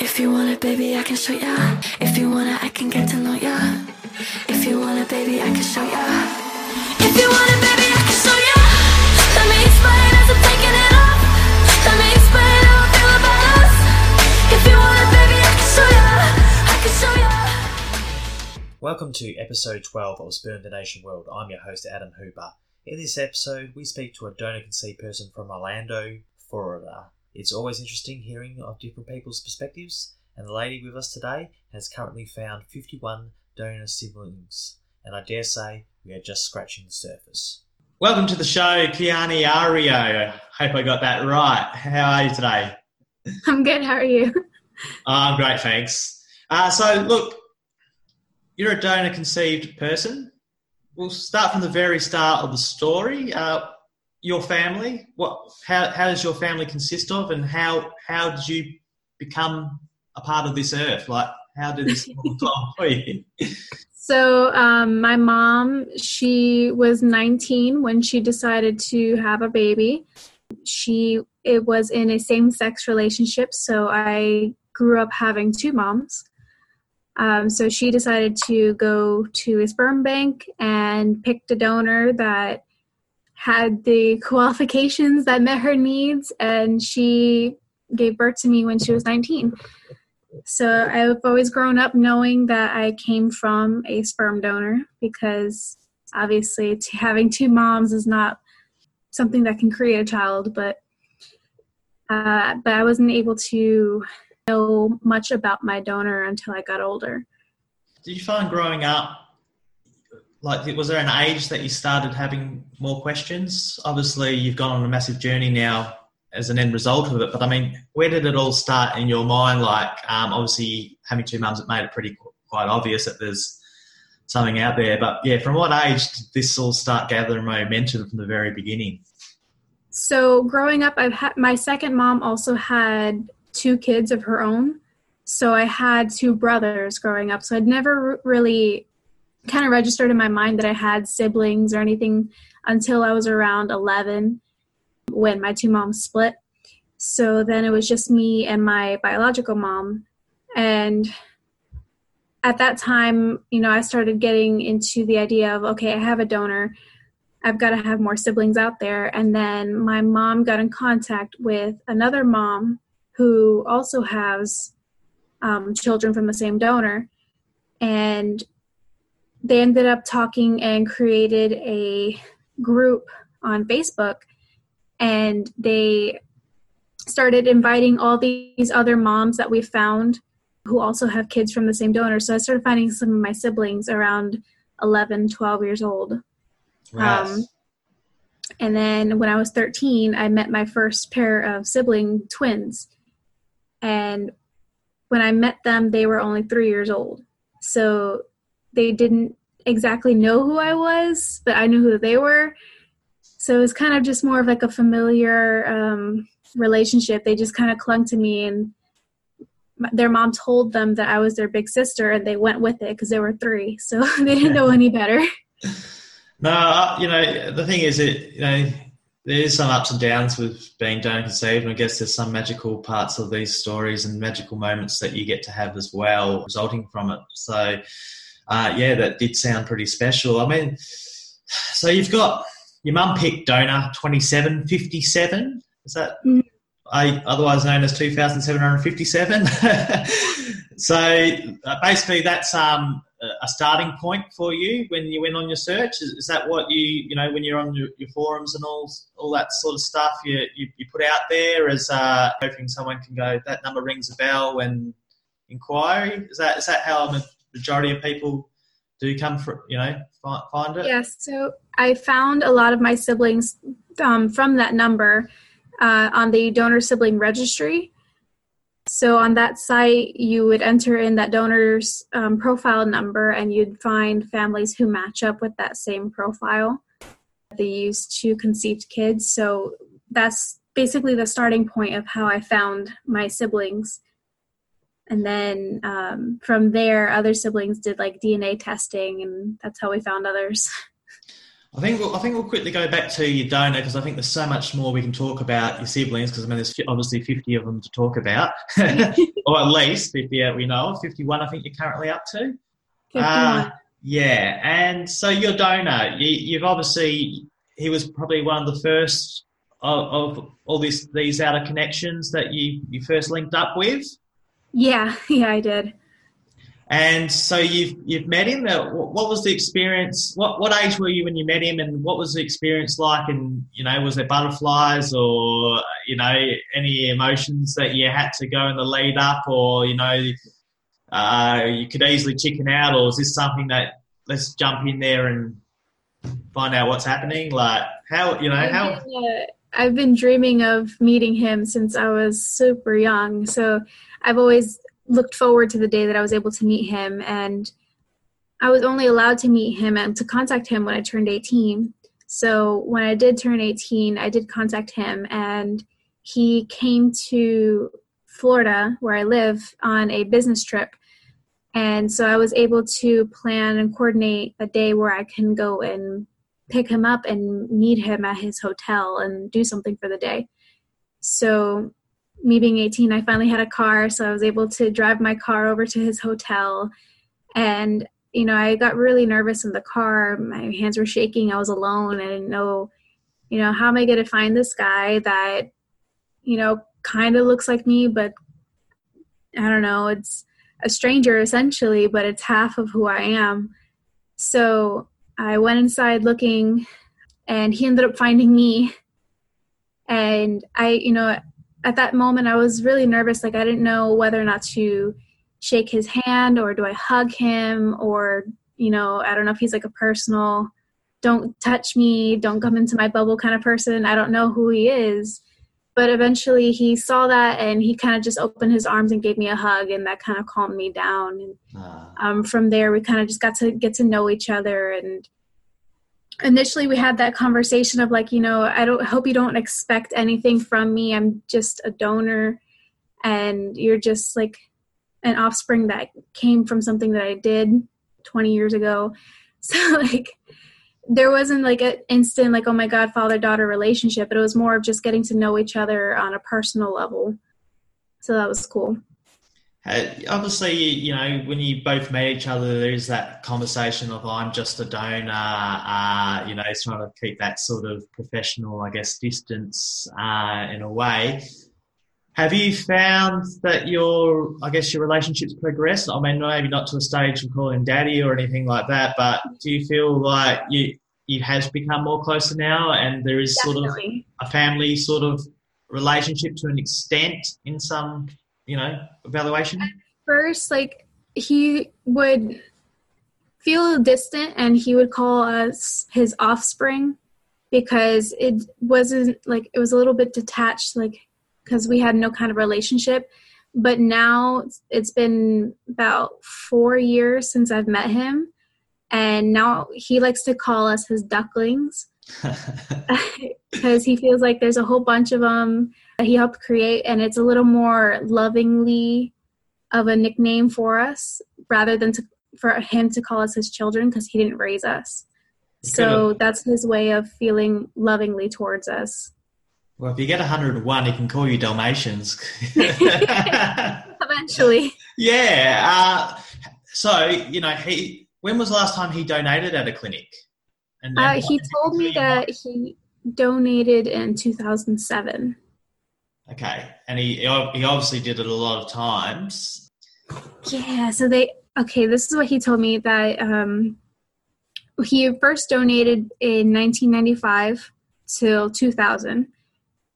If you want it, baby, I can show ya. If you want it, I can get to know ya. If you want it, baby, I can show ya. If you want it, baby, I can show ya. Let me explain as I'm taking it off. Let me explain how I feel about us. If you want it, baby, I can show ya. I can show ya. Welcome to episode 12 of Sperm Donation World. I'm your host, Adam Hooper. In this episode, we speak to a donor conceived person from Orlando, Florida. It's always interesting hearing of different people's perspectives, and the lady with us today has currently found 51 donor siblings, and I dare say we are just scratching the surface. Welcome to the show, Kiani Ario. Hope I got that right. How are you today? I'm good. How are you? Oh, I'm great, thanks. Uh, so, look, you're a donor conceived person. We'll start from the very start of the story. Uh, your family, what, how, how does your family consist of, and how how did you become a part of this earth? Like, how did this come for you? So, um, my mom, she was 19 when she decided to have a baby. She it was in a same-sex relationship, so I grew up having two moms. Um, so she decided to go to a sperm bank and picked a donor that had the qualifications that met her needs, and she gave birth to me when she was 19. So I've always grown up knowing that I came from a sperm donor because obviously t- having two moms is not something that can create a child, but uh, but I wasn't able to know much about my donor until I got older. Did you find growing up, like, was there an age that you started having more questions? Obviously, you've gone on a massive journey now as an end result of it, but I mean, where did it all start in your mind? Like, um, obviously, having two mums, it made it pretty quite obvious that there's something out there. But yeah, from what age did this all start gathering momentum from the very beginning? So growing up, I've had my second mom also had two kids of her own. So I had two brothers growing up. So I'd never really kind of registered in my mind that I had siblings or anything until I was around 11 when my two moms split. So then it was just me and my biological mom. And at that time, you know, I started getting into the idea of okay, I have a donor. I've got to have more siblings out there. And then my mom got in contact with another mom who also has um, children from the same donor. And they ended up talking and created a group on Facebook. And they started inviting all these other moms that we found who also have kids from the same donor. So I started finding some of my siblings around 11, 12 years old. Um, and then when I was 13, I met my first pair of sibling twins. And when I met them, they were only three years old. So they didn't exactly know who I was, but I knew who they were. So it was kind of just more of like a familiar um, relationship. They just kind of clung to me, and their mom told them that I was their big sister, and they went with it because they were three. So they didn't know any better. No, you know, the thing is, it you know, there is some ups and downs with being donor conceived, and I guess there's some magical parts of these stories and magical moments that you get to have as well, resulting from it. So, uh, yeah, that did sound pretty special. I mean, so you've got your mum picked donor twenty seven fifty seven. Is that Mhm. I, otherwise known as two thousand seven hundred fifty seven? so uh, basically, that's um a starting point for you when you went on your search? Is, is that what you you know when you're on your, your forums and all all that sort of stuff you you, you put out there as uh, hoping someone can go that number rings a bell and inquiry? Is that is that how the majority of people do come for you know find, it? Yes, so I found a lot of my siblings um, from that number uh, on the donor sibling registry. So on that site, you would enter in that donor's um, profile number, and you'd find families who match up with that same profile. They use two conceived kids, so that's basically the starting point of how I found my siblings. And then um, from there, other siblings did like DNA testing, and that's how we found others. I think we'll, I think we'll quickly go back to your donor because I think there's so much more we can talk about your siblings because I mean there's obviously 50 of them to talk about, or at least 50 we know 51 I think you're currently up to. 51. Uh, yeah, and so your donor, you, you've obviously he was probably one of the first of, of all these these outer connections that you you first linked up with. Yeah, yeah, I did. And so you've you've met him. Uh, what was the experience? What what age were you when you met him, and what was the experience like? And you know, was there butterflies or you know any emotions that you had to go in the lead up, or you know, uh, you could easily chicken out, or is this something that let's jump in there and find out what's happening? Like how you know how. Uh, I've been dreaming of meeting him since I was super young, so I've always looked forward to the day that I was able to meet him. And I was only allowed to meet him and to contact him when I turned 18. So when I did turn 18, I did contact him, and he came to Florida, where I live, on a business trip. And so I was able to plan and coordinate a day where I can go and pick him up and meet him at his hotel and do something for the day. So me being 18, I finally had a car, so I was able to drive my car over to his hotel. And, you know, I got really nervous in the car. My hands were shaking. I was alone. I didn't know, you know, how am I going to find this guy that, you know, kind of looks like me, but I don't know, it's a stranger essentially, but it's half of who I am. So I went inside looking, and he ended up finding me. And I, you know, at that moment I was really nervous. Like I didn't know whether or not to shake his hand or do I hug him or you know I don't know if he's like a personal don't touch me, don't come into my bubble kind of person. I don't know who he is. But eventually he saw that and he kind of just opened his arms and gave me a hug and that kind of calmed me down. And ah. um, from there we kind of just got to get to know each other and initially we had that conversation of like you know i don't hope you don't expect anything from me i'm just a donor and you're just like an offspring that came from something that i did 20 years ago so like there wasn't like an instant like oh my god father daughter relationship but it was more of just getting to know each other on a personal level so that was cool uh, obviously, you know, when you both meet each other, there's that conversation of I'm just a donor. Uh, you know, trying to keep that sort of professional, I guess, distance uh, in a way. Have you found that your, I guess, your relationships progress? I mean, maybe not to a stage of calling daddy or anything like that, but do you feel like you you has become more closer now, and there is Definitely. sort of a family sort of relationship to an extent in some you know, evaluation? At first, like he would feel distant and he would call us his offspring because it wasn't like it was a little bit detached like because we had no kind of relationship but now it's been about four years since i've met him and now he likes to call us his ducklings because he feels like there's a whole bunch of them that he helped create, and it's a little more lovingly of a nickname for us rather than to, for him to call us his children because he didn't raise us. So that's his way of feeling lovingly towards us. Well, if you get 101, he can call you Dalmatians. Eventually. Yeah. Uh, so, you know, he when was the last time he donated at a clinic? And uh, he told me that he donated in 2007. Okay, and he he obviously did it a lot of times. Yeah, so they okay. This is what he told me that um, he first donated in 1995 till 2000,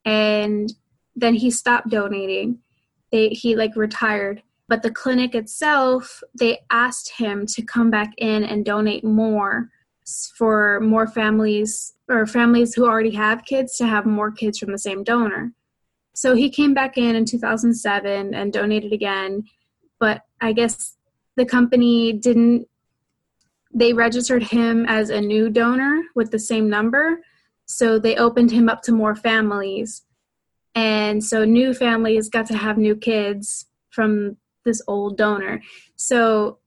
and then he stopped donating. They, he like retired, but the clinic itself, they asked him to come back in and donate more for more families or families who already have kids to have more kids from the same donor. So he came back in in 2007 and donated again, but I guess the company didn't they registered him as a new donor with the same number, so they opened him up to more families. And so new families got to have new kids from this old donor. So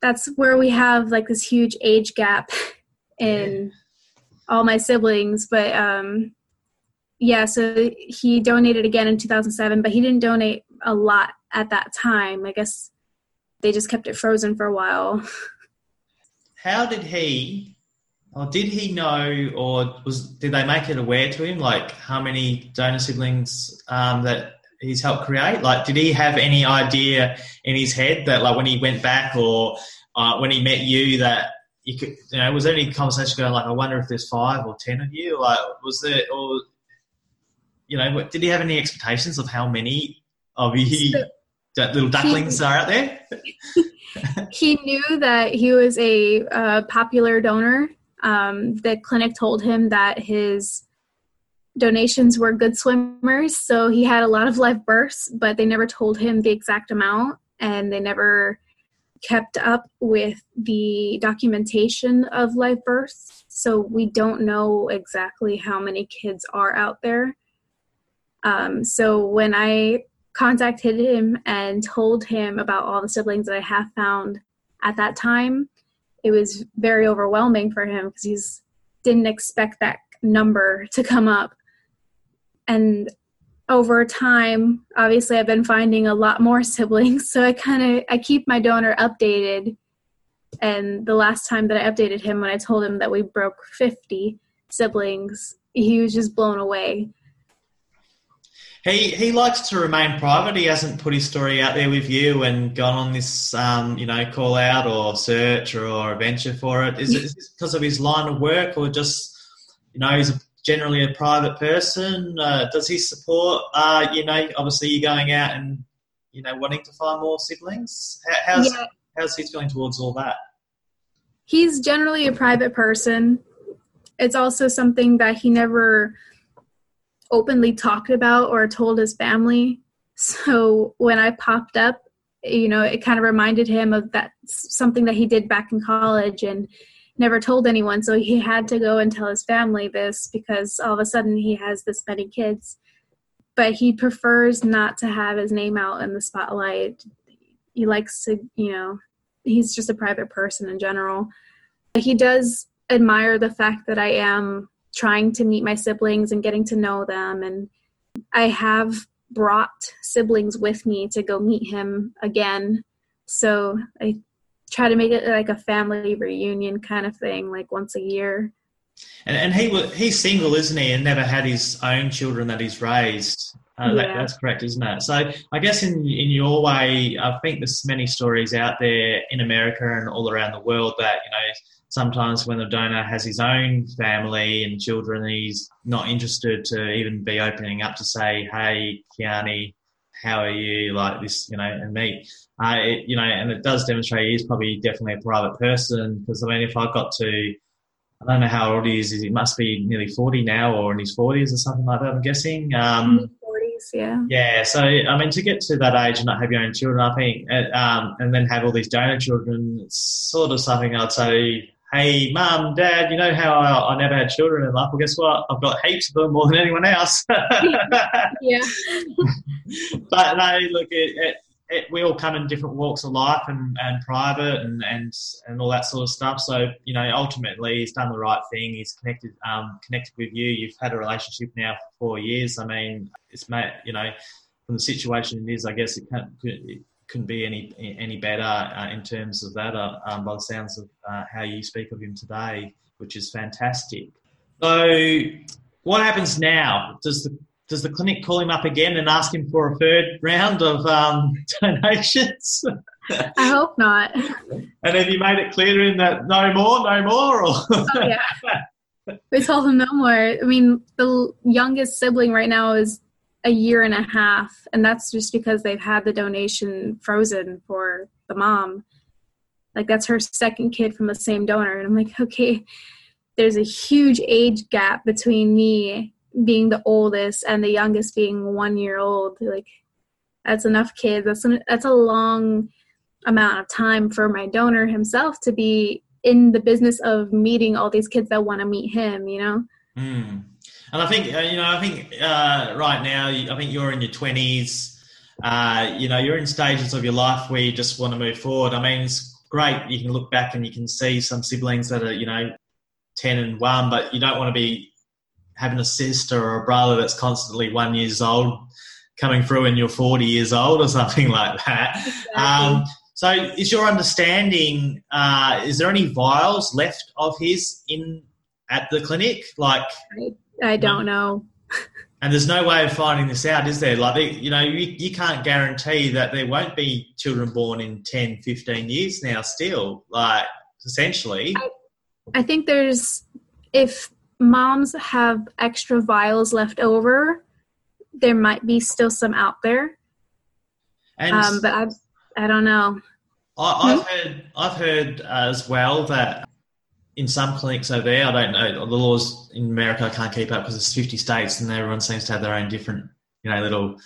that's where we have like this huge age gap in all my siblings. But um, yeah, so he donated again in 2007, but he didn't donate a lot at that time. I guess they just kept it frozen for a while. How did he, or did he know, or was did they make it aware to him, like how many donor siblings um, that he's helped create? Like, did he have any idea in his head that, like, when he went back or uh, when he met you, that you could, you know, was there any conversation going like, I wonder if there's five or ten of you? Like, was there, or you know, did he have any expectations of how many of you so, little ducklings he, are out there? he knew that he was a uh, popular donor. Um, the clinic told him that his donations were good swimmers, so he had a lot of live births, but they never told him the exact amount, and they never kept up with the documentation of live births. So we don't know exactly how many kids are out there. Um, so when I contacted him and told him about all the siblings that I have found at that time, it was very overwhelming for him because he's didn't expect that number to come up. And over time, obviously I've been finding a lot more siblings, so I kind of I keep my donor updated. And the last time that I updated him when I told him that we broke 50 siblings, he was just blown away he he likes to remain private. He hasn't put his story out there with you and gone on this, um, you know, call out or search or, or venture for it. Is, it. is this because of his line of work or just, you know, he's generally a private person? Uh, does he support, uh, you know, obviously you going out and, you know, wanting to find more siblings? How, how's, yeah. how's he feeling towards all that? He's generally a private person. It's also something that he never – openly talked about or told his family. So when I popped up, you know, it kind of reminded him of that something that he did back in college and never told anyone. So he had to go and tell his family this because all of a sudden he has this many kids. But he prefers not to have his name out in the spotlight. He likes to, you know, he's just a private person in general. He does admire the fact that I am trying to meet my siblings and getting to know them. And I have brought siblings with me to go meet him again. So I try to make it like a family reunion kind of thing, like once a year. And, and he he's single, isn't he? And never had his own children that he's raised. Uh, yeah. that, that's correct, isn't it? So I guess in in your way, I think there's many stories out there in America and all around the world that you know sometimes when the donor has his own family and children, he's not interested to even be opening up to say, "Hey, Kiani, how are you?" Like this, you know, and me, uh, it, you know, and it does demonstrate he's probably definitely a private person because I mean, if I got to I don't know how old he is. He must be nearly 40 now or in his 40s or something like that, I'm guessing. Um, 40s, yeah. Yeah, so, I mean, to get to that age and not have your own children, I think, uh, um, and then have all these donor children, it's sort of something I'd say hey, mum, dad, you know how I, I, never had children in life? Well, guess what? I've got heaps of them more than anyone else. yeah. but no, look, it, it, it, we all come in different walks of life and, and private and, and, and all that sort of stuff. So, you know, ultimately he's done the right thing. He's connected, um, connected with you. You've had a relationship now for four years. I mean, it's, made, you know, from the situation it is, I guess it can't, it, couldn't be any any better uh, in terms of that. Uh, um, by the sounds of uh, how you speak of him today, which is fantastic. So, what happens now? Does the does the clinic call him up again and ask him for a third round of um, donations? I hope not. And have you made it clear to him that no more, no more? Or? oh, yeah. We told him no more. I mean, the youngest sibling right now is a year and a half and that's just because they've had the donation frozen for the mom. Like that's her second kid from the same donor and i'm like okay there's a huge age gap between me being the oldest and the youngest being one year old. Like that's enough kids. That's an, that's a long amount of time for my donor himself to be in the business of meeting all these kids that want to meet him you know? Mm. And I think uh, you know, I think uh, right now, I think you're in your twenties. Uh, you know, you're in stages of your life where you just want to move forward. I mean, it's great. You can look back and you can see some siblings that are, you know, ten and one, but you don't want to be having a sister or a brother that's constantly one years old coming through and you're 40 years old or something like that. Exactly. Um, so, is your understanding? Uh, is there any vials left of his in at the clinic? Like, I don't know. and there's no way of finding this out, is there? Like, you know, you, you can't guarantee that there won't be children born in 10, 15 years now. Still, like, essentially, I think there's if moms have extra vials left over, there might be still some out there. and Um, but I I don't know. I, I've heard I've heard as well that in some clinics over there, I don't know the laws in America. I can't keep up because it's fifty states and everyone seems to have their own different, you know, little,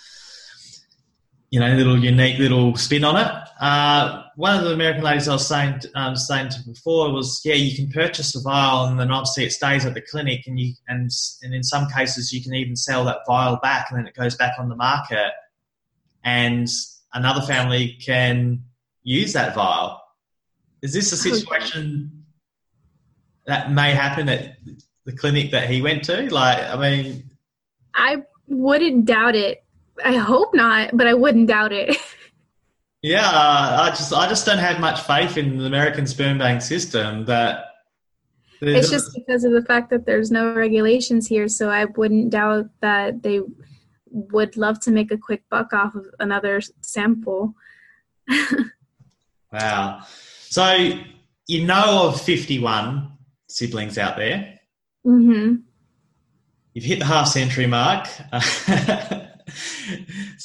you know, little unique little spin on it. Uh, one of the American ladies I was saying um, saying to before was, yeah, you can purchase a vial and then obviously it stays at the clinic, and you and and in some cases you can even sell that vial back and then it goes back on the market, and another family can use that vial. Is this a situation that may happen at the clinic that he went to? Like, I mean, I wouldn't doubt it. I hope not, but I wouldn't doubt it. yeah, uh, I just I just don't have much faith in the American sperm bank system. That it's just because of the fact that there's no regulations here, so I wouldn't doubt that they would love to make a quick buck off of another sample. wow. So you know of fifty one siblings out there. hmm You've hit the half century mark. it's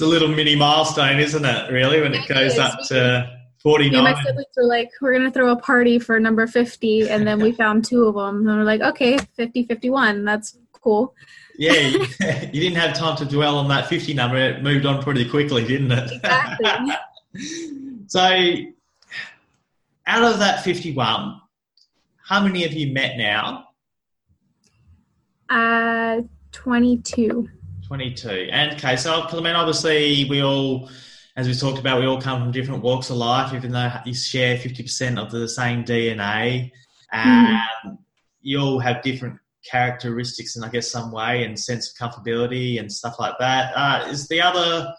a little mini milestone, isn't it? Really, when it It goes is. up to forty-nine. My siblings were like, we're going to throw a party for number 50, and then we found two of them. And we're like, okay, 50, 51. That's cool. Yeah, you, you didn't have time to dwell on that 50 number. It moved on pretty quickly, didn't it? Exactly. so, out of that 51, how many have you met now? Uh, 22. 22. And okay, so I mean, obviously, we all, as we talked about, we all come from different walks of life, even though you share 50% of the same DNA. Um, You all have different characteristics in, I guess, some way and sense of comfortability and stuff like that. Uh, is the other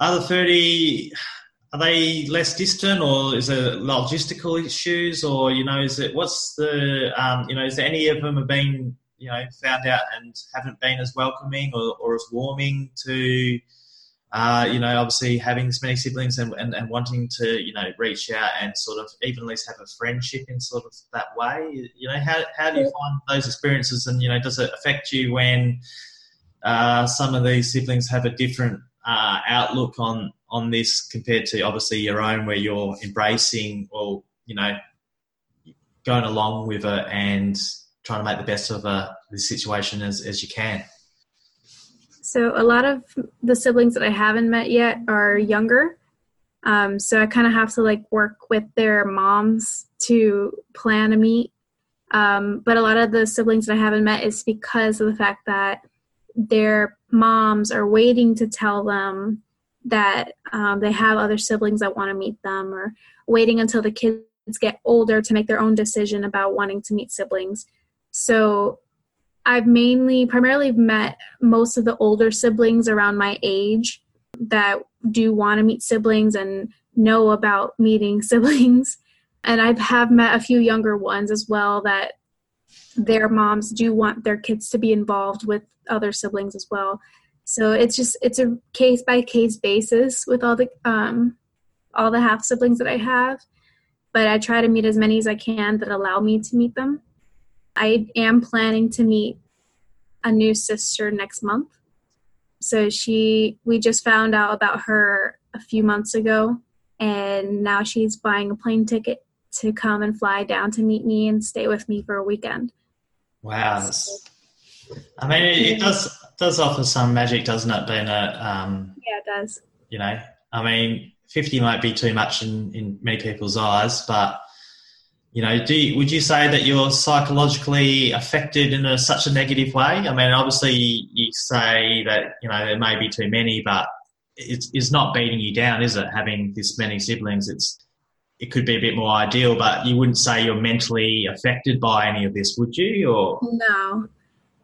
other 30 are they less distant or is it logistical issues or you know is it what's the um, you know is there any of them have been you know found out and haven't been as welcoming or, or as warming to uh, you know obviously having this many siblings and, and, and wanting to you know reach out and sort of even at least have a friendship in sort of that way? You know how, how do you find those experiences and you know does it affect you when uh, some of these siblings have a different uh, outlook on on this compared to obviously your own, where you're embracing or you know going along with it and trying to make the best of uh, the situation as, as you can. So a lot of the siblings that I haven't met yet are younger. Um, so I kind of have to like work with their moms to plan a meet. Um, but a lot of the siblings that I haven't met is because of the fact that their moms are waiting to tell them that um, they have other siblings that want to meet them or waiting until the kids get older to make their own decision about wanting to meet siblings. So I've mainly, primarily met most of the older siblings around my age that do want to meet siblings and know about meeting siblings. And I have met a few younger ones as well that their moms do want their kids to be involved with other siblings as well. So it's just it's a case by case basis with all the um, all the half siblings that I have. But I try to meet as many as I can that allow me to meet them. I am planning to meet a new sister next month. So she we just found out about her a few months ago and now she's buying a plane ticket to come and fly down to meet me and stay with me for a weekend. Wow, that's, I mean, it, it does does offer some magic, doesn't it? Being um, Yeah, it does. you know, I mean, fifty might be too much in, in many people's eyes, but you know, do you, would you say that you're psychologically affected in a, such a negative way? I mean, obviously, you say that you know there may be too many, but it's, it's not beating you down, is it? Having this many siblings, it's it could be a bit more ideal, but you wouldn't say you're mentally affected by any of this, would you? Or No.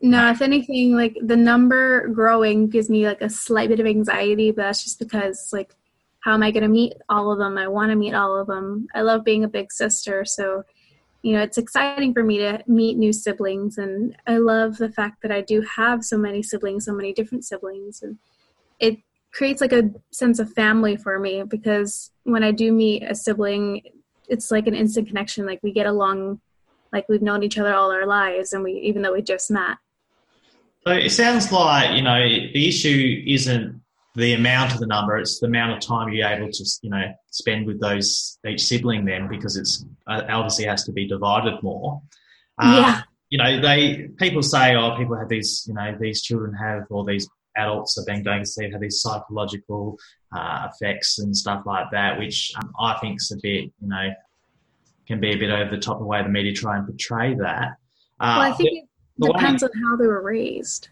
No, if anything, like the number growing gives me like a slight bit of anxiety, but that's just because like how am I going to meet all of them? I want to meet all of them. I love being a big sister, so you know, it's exciting for me to meet new siblings and I love the fact that I do have so many siblings, so many different siblings and it creates like a sense of family for me because when I do meet a sibling, it's like an instant connection. Like we get along like we've known each other all our lives and we even though we just met. So it sounds like, you know, the issue isn't the amount of the number, it's the amount of time you're able to, you know, spend with those each sibling then because it's uh, obviously has to be divided more. Um, yeah. You know, they people say, oh, people have these, you know, these children have or these adults have been going to see have these psychological uh, effects and stuff like that, which um, I think is a bit, you know, can be a bit over the top the way the media try and portray that. Uh, well, I think depends on how they were raised.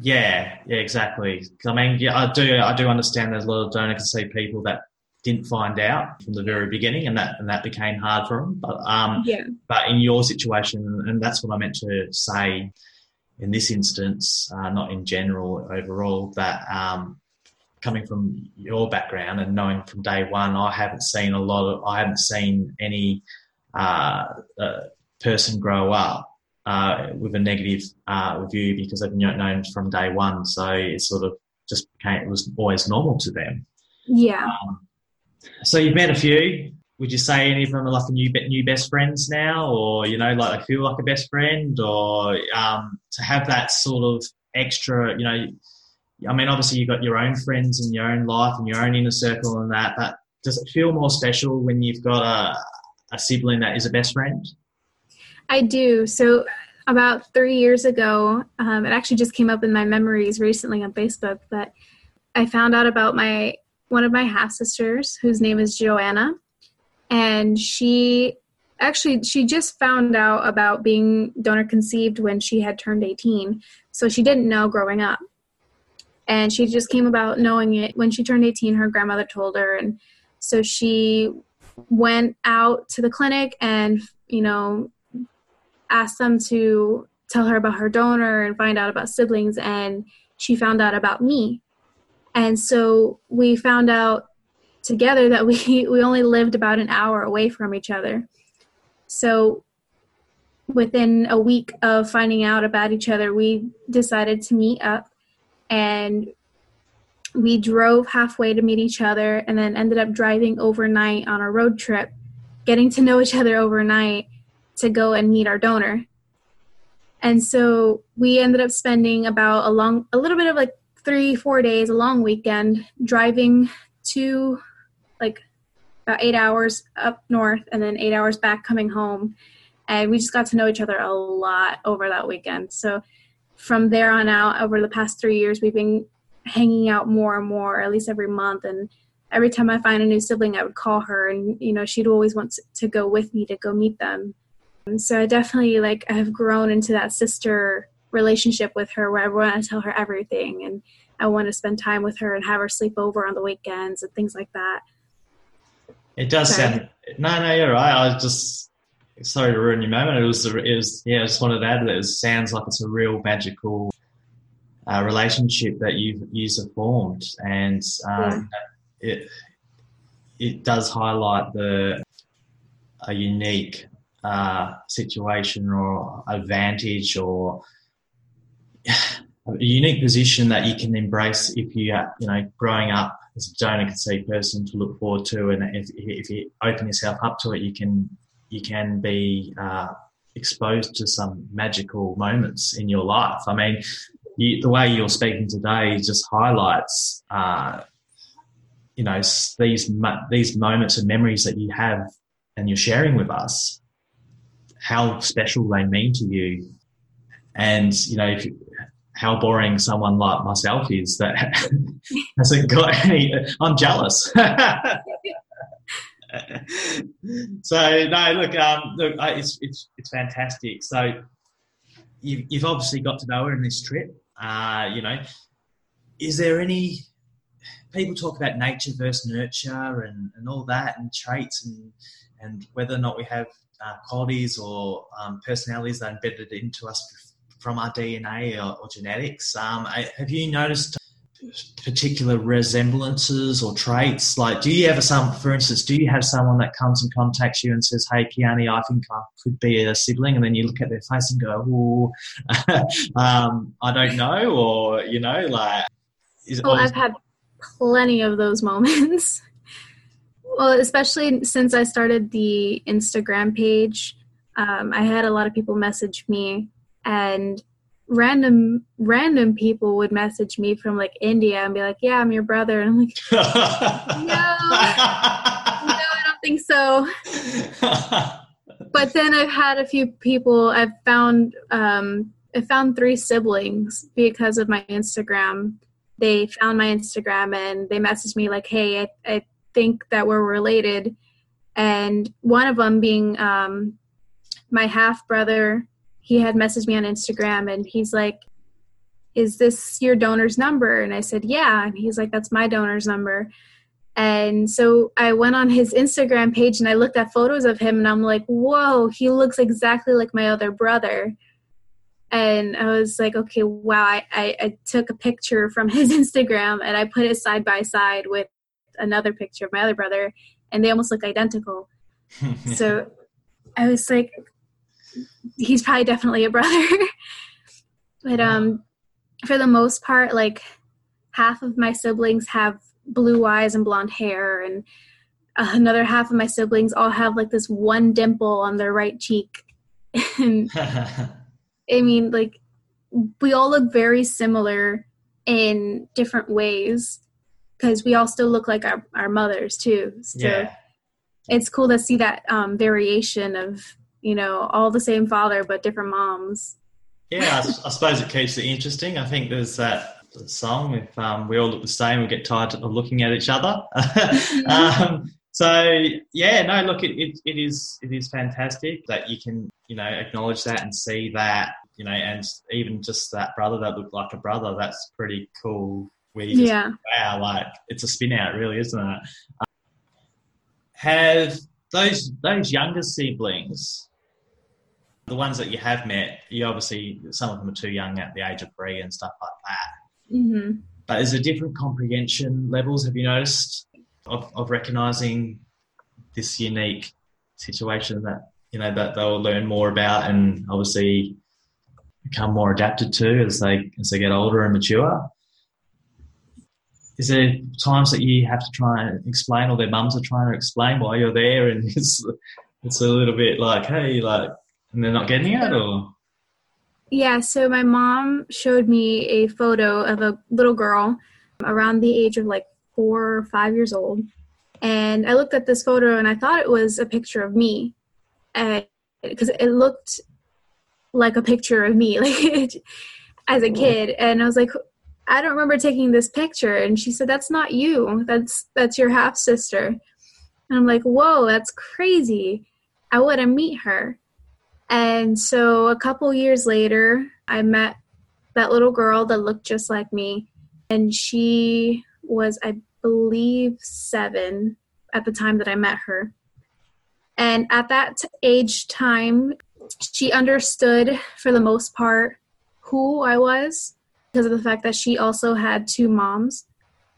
Yeah, yeah, exactly. I mean, yeah, I do, I do understand there's a lot of donor conceived people that didn't find out from the very beginning, and that and that became hard for them. But um, yeah. But in your situation, and that's what I meant to say in this instance, uh, not in general, overall, that um, coming from your background and knowing from day one, I haven't seen a lot of, I haven't seen any uh, uh, person grow up uh, with a negative uh, review because they've known from day one. So it sort of just became, it was always normal to them. Yeah. Um, so you've met a few would you say any of them are like new new best friends now, or you know, like they feel like a best friend, or um, to have that sort of extra, you know, I mean, obviously you've got your own friends and your own life and your own inner circle and that, but does it feel more special when you've got a, a sibling that is a best friend? I do. So about three years ago, um, it actually just came up in my memories recently on Facebook, but I found out about my one of my half sisters whose name is Joanna. And she actually she just found out about being donor conceived when she had turned 18 so she didn't know growing up. And she just came about knowing it. When she turned 18 her grandmother told her. And so she went out to the clinic and you know asked them to tell her about her donor and find out about siblings and she found out about me and so we found out together that we we only lived about an hour away from each other. So within a week of finding out about each other, we decided to meet up and we drove halfway to meet each other and then ended up driving overnight on a road trip, getting to know each other overnight to go and meet our donor. And so we ended up spending about a long a little bit of like 3 4 days, a long weekend driving to like about eight hours up north and then eight hours back coming home. And we just got to know each other a lot over that weekend. So from there on out, over the past three years, we've been hanging out more and more, at least every month. And every time I find a new sibling, I would call her, and you know, she'd always want to go with me to go meet them. And so I definitely like I have grown into that sister relationship with her, where I want to tell her everything, and I want to spend time with her and have her sleep over on the weekends and things like that. It does sorry. sound. No, no, you're right. I was just sorry to ruin your moment. It was, it was. Yeah, I just wanted to add that it sounds like it's a real magical uh, relationship that you you have formed, and um, yeah. it it does highlight the a unique uh, situation or advantage or a unique position that you can embrace if you are, you know, growing up as a donor conceived person to look forward to, and if, if you open yourself up to it, you can you can be uh, exposed to some magical moments in your life. I mean, you, the way you're speaking today just highlights, uh, you know, these these moments and memories that you have and you're sharing with us, how special they mean to you, and you know, if, how boring someone like myself is that hasn't got any. I'm jealous. so no, look, um, look, it's it's it's fantastic. So you've, you've obviously got to know her in this trip. Uh, you know, is there any people talk about nature versus nurture and, and all that and traits and and whether or not we have uh, qualities or um, personalities that are embedded into us from our DNA or, or genetics. Um, I, have you noticed particular resemblances or traits? Like, do you ever some, for instance, do you have someone that comes and contacts you and says, "Hey, Kiani, I think I could be a sibling," and then you look at their face and go, "Oh, um, I don't know," or you know, like. Is, well, I've had plenty of those moments. Well, especially since I started the Instagram page, um, I had a lot of people message me and random random people would message me from like India and be like, "Yeah, I'm your brother," and I'm like, "No, no, I don't think so." but then I've had a few people. I've found um, I found three siblings because of my Instagram. They found my Instagram and they messaged me like, "Hey, I, I think that we're related," and one of them being um, my half brother he had messaged me on Instagram and he's like, Is this your donor's number? And I said, Yeah. And he's like, That's my donor's number. And so I went on his Instagram page and I looked at photos of him and I'm like, Whoa, he looks exactly like my other brother. And I was like, okay, wow. I, I, I took a picture from his Instagram and I put it side by side with another picture of my other brother and they almost look identical. so I was like, he's probably definitely a brother. but um, for the most part, like half of my siblings have blue eyes and blonde hair, and another half of my siblings all have like this one dimple on their right cheek. and I mean, like we all look very similar in different ways because we all still look like our, our mothers too. So yeah. it's cool to see that um, variation of you know, all the same father but different moms. Yeah, I, I suppose it keeps it interesting. I think there's that song if um, we all look the same, we get tired of looking at each other. um, so yeah, no, look, it, it, it is it is fantastic that you can you know acknowledge that and see that you know, and even just that brother that looked like a brother, that's pretty cool. Where you just, yeah, wow, like it's a spin out, really, isn't it? Um, have those those younger siblings the ones that you have met, you obviously some of them are too young at the age of three and stuff like that. Mm-hmm. But is there different comprehension levels? Have you noticed of, of recognizing this unique situation that you know that they'll learn more about and obviously become more adapted to as they as they get older and mature? Is there times that you have to try and explain, or their mums are trying to explain why you're there, and it's it's a little bit like, hey, like and they're not getting it, or? Yeah, so my mom showed me a photo of a little girl around the age of like four or five years old. And I looked at this photo and I thought it was a picture of me. Because it looked like a picture of me like as a kid. And I was like, I don't remember taking this picture. And she said, That's not you. That's that's your half sister. And I'm like, Whoa, that's crazy. I want to meet her. And so a couple years later, I met that little girl that looked just like me. And she was, I believe, seven at the time that I met her. And at that age time, she understood for the most part who I was because of the fact that she also had two moms.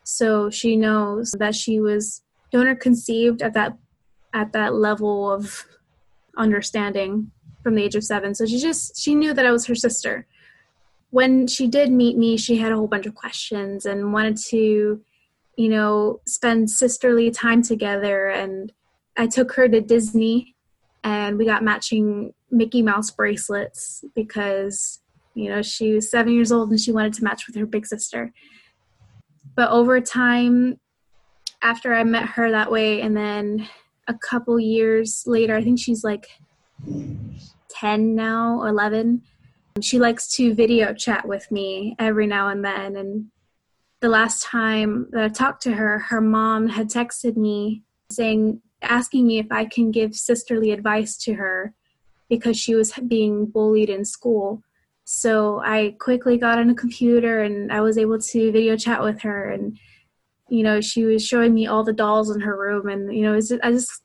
So she knows that she was donor conceived at that at that level of understanding from the age of seven. So she just she knew that I was her sister. When she did meet me, she had a whole bunch of questions and wanted to, you know, spend sisterly time together. And I took her to Disney and we got matching Mickey Mouse bracelets because, you know, she was seven years old and she wanted to match with her big sister. But over time, after I met her that way, and then a couple years later, I think she's like 10 now or 11. She likes to video chat with me every now and then. And the last time that I talked to her, her mom had texted me saying, asking me if I can give sisterly advice to her because she was being bullied in school. So I quickly got on a computer and I was able to video chat with her. And, you know, she was showing me all the dolls in her room, and you know, I just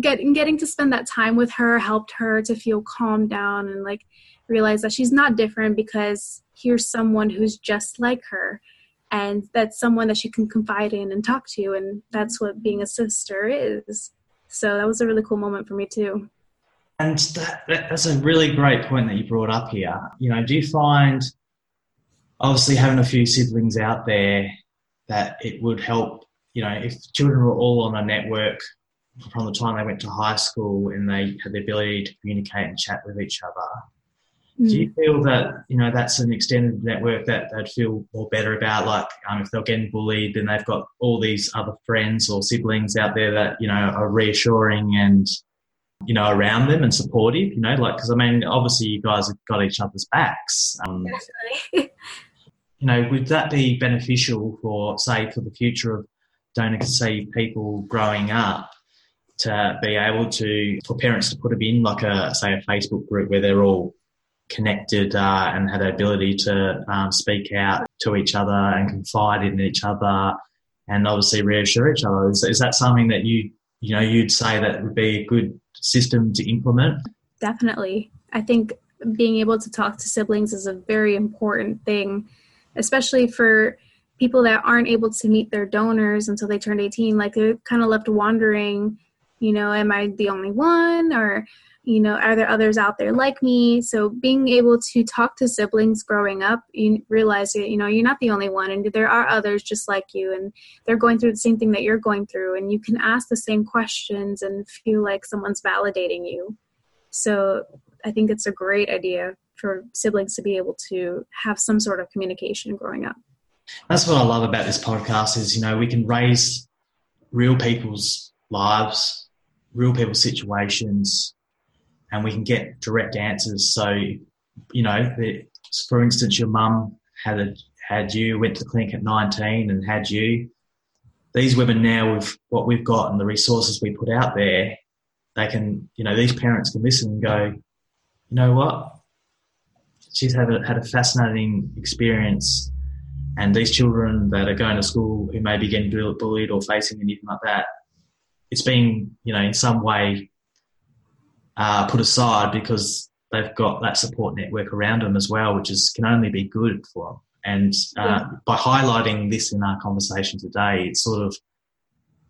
getting getting to spend that time with her helped her to feel calm down and like realize that she's not different because here's someone who's just like her and that's someone that she can confide in and talk to and that's what being a sister is so that was a really cool moment for me too and that, that's a really great point that you brought up here you know do you find obviously having a few siblings out there that it would help you know if children were all on a network from the time they went to high school and they had the ability to communicate and chat with each other Mm. Do you feel that you know that's an extended network that they'd feel more better about? Like um, if they're getting bullied, then they've got all these other friends or siblings out there that you know are reassuring and you know around them and supportive. You know, like because I mean, obviously you guys have got each other's backs. Um, you know, would that be beneficial for say for the future of donor conceived people growing up? to be able to for parents to put them in like a say a Facebook group where they're all connected uh, and had the ability to um, speak out to each other and confide in each other and obviously reassure each other. Is, is that something that you you know you'd say that would be a good system to implement? Definitely. I think being able to talk to siblings is a very important thing, especially for people that aren't able to meet their donors until they turned 18. Like they're kind of left wondering, you know, am I the only one or you know are there others out there like me? So being able to talk to siblings growing up you realize that you know you're not the only one and there are others just like you and they're going through the same thing that you're going through and you can ask the same questions and feel like someone's validating you. So i think it's a great idea for siblings to be able to have some sort of communication growing up. That's what i love about this podcast is you know we can raise real people's lives real people's situations and we can get direct answers. So, you know, for instance, your mum had a, had you went to the clinic at 19 and had you. These women now, with what we've got and the resources we put out there, they can, you know, these parents can listen and go, you know what? She's had a, had a fascinating experience. And these children that are going to school who may be getting bullied or facing anything like that, it's been, you know, in some way uh, put aside because they've got that support network around them as well, which is can only be good for them. And uh, yeah. by highlighting this in our conversation today, it sort of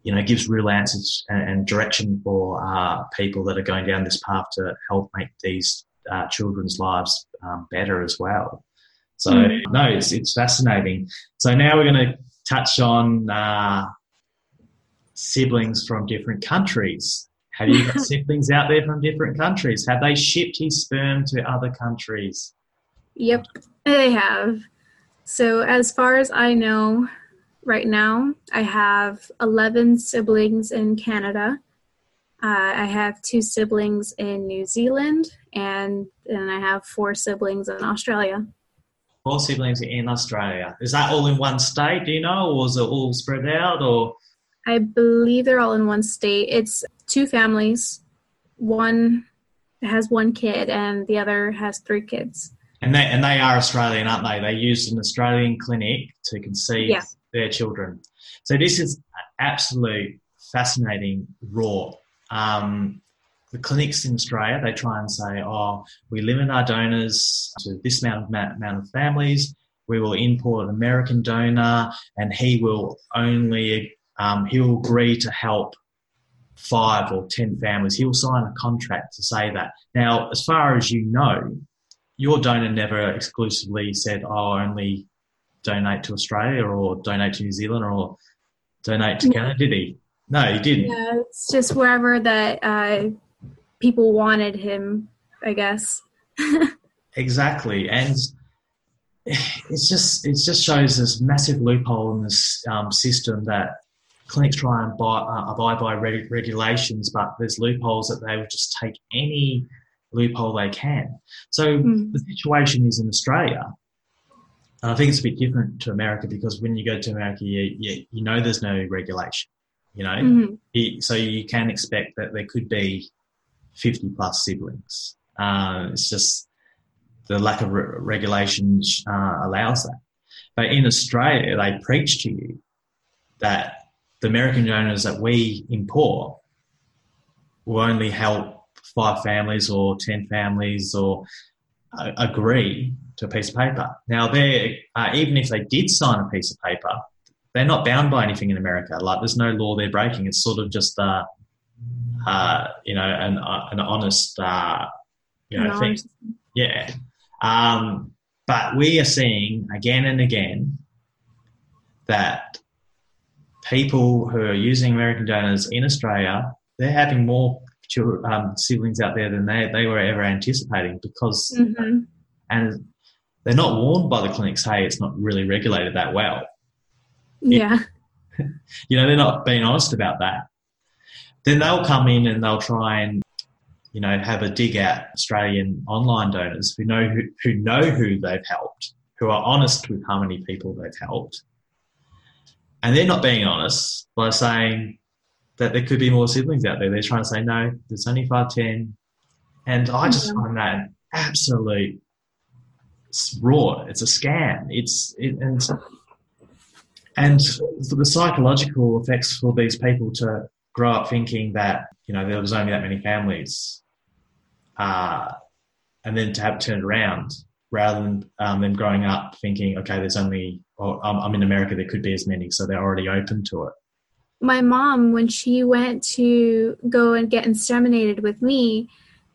you know gives real answers and, and direction for uh, people that are going down this path to help make these uh, children's lives um, better as well. So mm. no, it's it's fascinating. So now we're going to touch on uh, siblings from different countries. Have you got siblings out there from different countries? Have they shipped his sperm to other countries? Yep, they have. So, as far as I know, right now, I have 11 siblings in Canada. Uh, I have two siblings in New Zealand, and then I have four siblings in Australia. Four siblings in Australia. Is that all in one state? Do you know, or is it all spread out? Or I believe they're all in one state. It's two families. One has one kid, and the other has three kids. And they and they are Australian, aren't they? They use an Australian clinic to conceive yeah. their children. So this is absolute fascinating raw. Um, the clinics in Australia, they try and say, oh, we limit our donors to this amount of, amount of families. We will import an American donor, and he will only um, he'll agree to help five or ten families. He'll sign a contract to say that. Now, as far as you know, your donor never exclusively said, "Oh, only donate to Australia or donate to New Zealand or donate to Canada." Did he? No, he didn't. Yeah, it's just wherever that uh, people wanted him, I guess. exactly, and it's just it just shows this massive loophole in this um, system that clinics try and buy, uh, abide by reg- regulations, but there's loopholes that they will just take any loophole they can. So mm. the situation is in Australia. And I think it's a bit different to America because when you go to America, you, you, you know there's no regulation, you know? Mm-hmm. so you can expect that there could be 50 plus siblings. Uh, it's just the lack of re- regulation uh, allows that. But in Australia, they preach to you that the American donors that we import will only help five families or 10 families or uh, agree to a piece of paper. Now, they uh, even if they did sign a piece of paper, they're not bound by anything in America. Like, there's no law they're breaking. It's sort of just, uh, uh, you know, an, uh, an honest, uh, you know, thing. Yeah. Um, but we are seeing again and again that people who are using American donors in Australia, they're having more um, siblings out there than they, they were ever anticipating because, mm-hmm. and they're not warned by the clinics, hey, it's not really regulated that well. Yeah. You know, they're not being honest about that. Then they'll come in and they'll try and, you know, have a dig at Australian online donors who know who, who know who they've helped, who are honest with how many people they've helped. And they're not being honest by saying, that there could be more siblings out there. They're trying to say, no, there's only 510. And I just mm-hmm. find that absolute raw. It's a scam. It's, it, and, and the psychological effects for these people to grow up thinking that, you know, there was only that many families, uh, and then to have it turned around rather than um, them growing up thinking, okay, there's only, well, I'm, I'm in America, there could be as many, so they're already open to it my mom, when she went to go and get inseminated with me,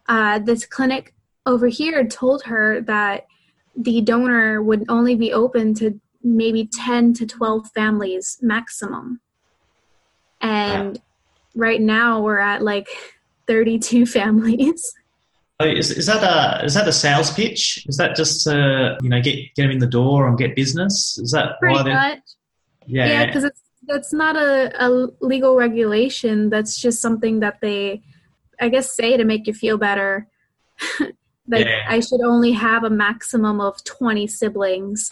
uh, this clinic over here told her that the donor would only be open to maybe 10 to 12 families maximum. And right now we're at like 32 families. Is, is that a is that a sales pitch? Is that just to you know get get them in the door and get business? Is that Pretty why much. Yeah, yeah, because it's that's not a, a legal regulation. That's just something that they, I guess, say to make you feel better. like yeah. I should only have a maximum of twenty siblings.